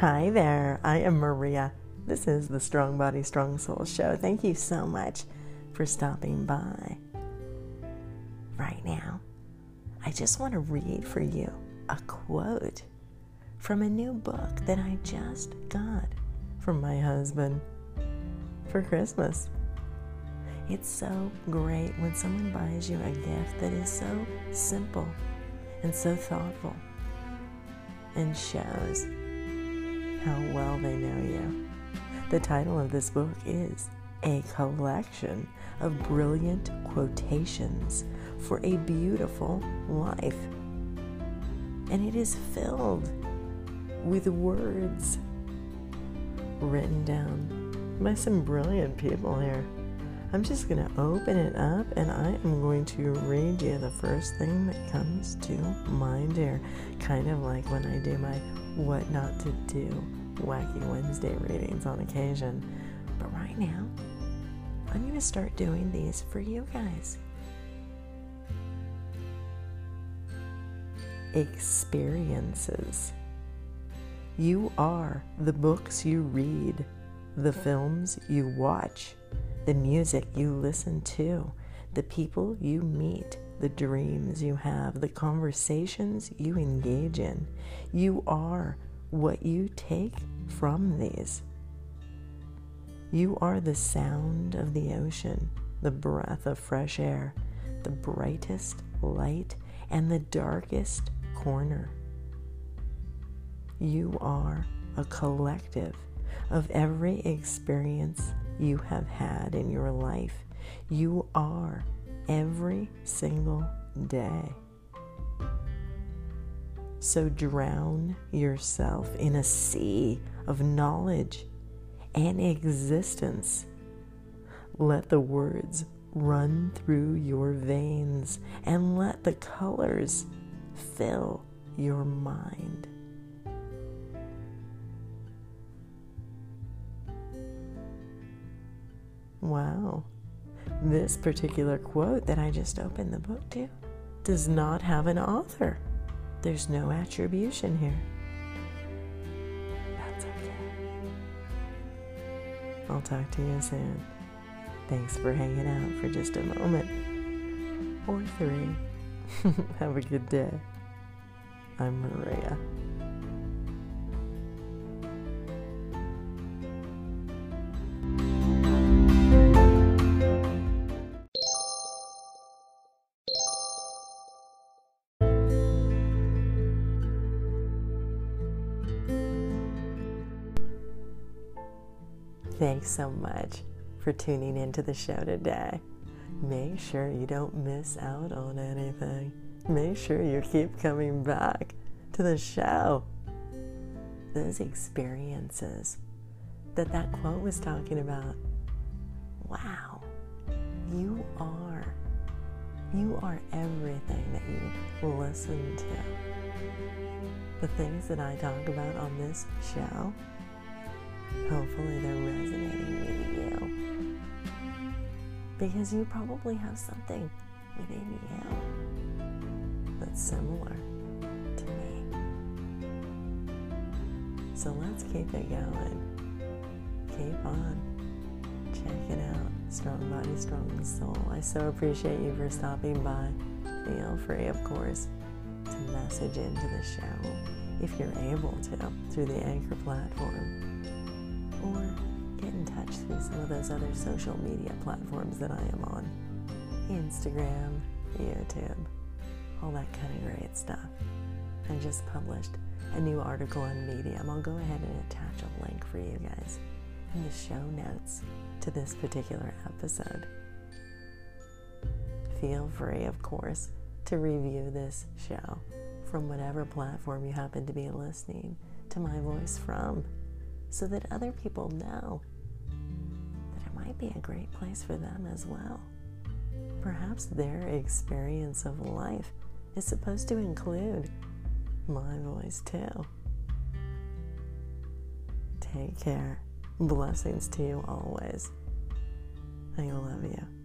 Hi there, I am Maria. This is the Strong Body, Strong Soul Show. Thank you so much for stopping by. Right now, I just want to read for you a quote from a new book that I just got from my husband for Christmas. It's so great when someone buys you a gift that is so simple and so thoughtful and shows how well they know you. The title of this book is A Collection of Brilliant Quotations for a Beautiful Life. And it is filled with words written down by some brilliant people here. I'm just going to open it up and I am going to read you the first thing that comes to mind here. Kind of like when I do my what not to do wacky Wednesday readings on occasion. But right now, I'm going to start doing these for you guys. Experiences. You are the books you read, the films you watch, the music you listen to, the people you meet, the dreams you have, the conversations you engage in. You are what you take from these. You are the sound of the ocean, the breath of fresh air, the brightest light, and the darkest corner. You are a collective of every experience you have had in your life. You are every single day. So drown yourself in a sea of knowledge and existence. Let the words run through your veins and let the colors fill your mind. Wow. This particular quote that I just opened the book to does not have an author. There's no attribution here. That's okay. I'll talk to you soon. Thanks for hanging out for just a moment or three. have a good day. I'm Maria. Thanks so much for tuning into the show today. Make sure you don't miss out on anything. Make sure you keep coming back to the show. Those experiences that that quote was talking about. Wow, you are. You are everything that you listen to. The things that I talk about on this show Hopefully, they're resonating with you. Because you probably have something within you that's similar to me. So let's keep it going. Keep on. Check it out. Strong body, strong soul. I so appreciate you for stopping by. Feel free, of course, to message into the show if you're able to through the Anchor platform or get in touch through some of those other social media platforms that I am on Instagram, YouTube, all that kind of great stuff. I just published a new article on Medium. I'll go ahead and attach a link for you guys in the show notes to this particular episode. Feel free, of course, to review this show from whatever platform you happen to be listening to my voice from so that other people know that it might be a great place for them as well. Perhaps their experience of life is supposed to include my voice too. Take care. Blessings to you always. I love you.